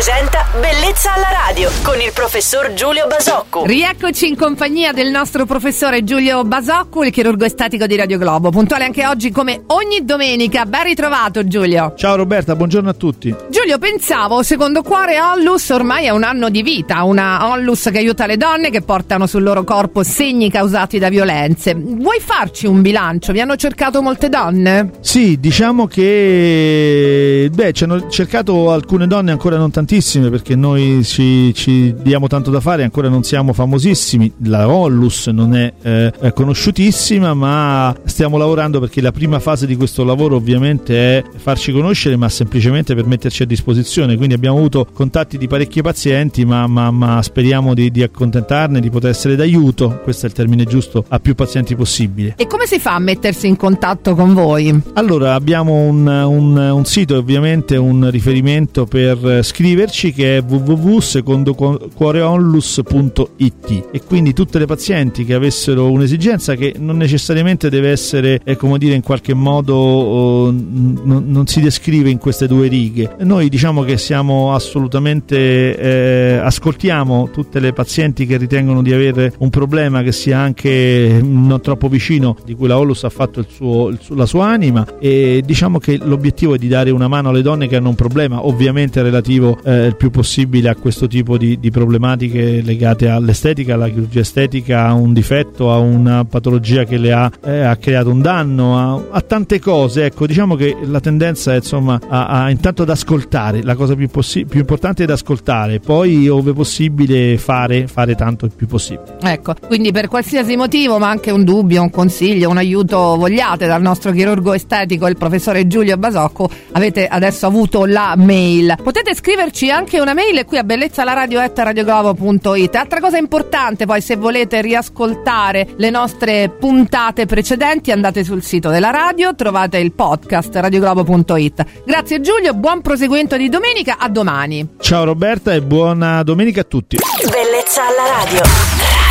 presenta Bellezza alla radio con il professor Giulio Basocco. Rieccoci in compagnia del nostro professore Giulio Basocco, il chirurgo estetico di Radio Globo. Puntuale anche oggi come ogni domenica. Ben ritrovato Giulio. Ciao Roberta, buongiorno a tutti. Giulio, pensavo, secondo Cuore Ollus ormai è un anno di vita, una Ollus che aiuta le donne che portano sul loro corpo segni causati da violenze. Vuoi farci un bilancio? Vi hanno cercato molte donne? Sì, diciamo che beh, ci hanno cercato alcune donne, ancora non tantissime, perché noi ci, ci diamo tanto da fare, ancora non siamo famosissimi. La Ollus non è, eh, conosciutissima, ma stiamo lavorando perché la prima fase di questo lavoro ovviamente è farci conoscere, ma semplicemente per metterci a disposizione. Quindi abbiamo avuto contatti di parecchi pazienti, ma, ma, ma speriamo di, di accontentarne, di poter essere d'aiuto, questo è il termine giusto, a più pazienti possibile. E come si fa a mettersi in contatto con voi? Allora, abbiamo un, un, un sito ovviamente un riferimento per scriverci che è www.secondocuoreonlus.it e quindi tutte le pazienti che avessero un'esigenza che non necessariamente deve essere, eh, come dire, in qualche modo n- non si descrive in queste due righe. Noi diciamo che siamo assolutamente, eh, ascoltiamo tutte le pazienti che ritengono di avere un problema che sia anche non troppo vicino, di cui la Olus ha fatto il suo, il la sua anima e diciamo che l'obiettivo è di dare una mano alle donne che hanno un problema, ovviamente relativo eh, il più possibile a questo tipo di, di problematiche legate all'estetica, alla chirurgia estetica, a un difetto, a una patologia che le ha, eh, ha creato un danno, a, a, tante cose. Ecco, diciamo che la tendenza è insomma a, a intanto ad ascoltare, la cosa più, possi- più importante è ad ascoltare, poi ove possibile fare, fare tanto il più possibile. Ecco, quindi per qualsiasi motivo, ma anche un dubbio, un consiglio, un aiuto vogliate dal nostro chirurgo estetico, il professore Giulio Basocco, avete adesso avuto la mail. Potete scriverci anche una mail qui a bellezzalaradio.it. Altra cosa importante, poi se volete riascoltare le nostre puntate precedenti, andate sul sito della radio, trovate il podcast radioglobo.it. Grazie Giulio, buon proseguimento di domenica, a domani. Ciao Roberta e buona domenica a tutti. Bellezza alla radio.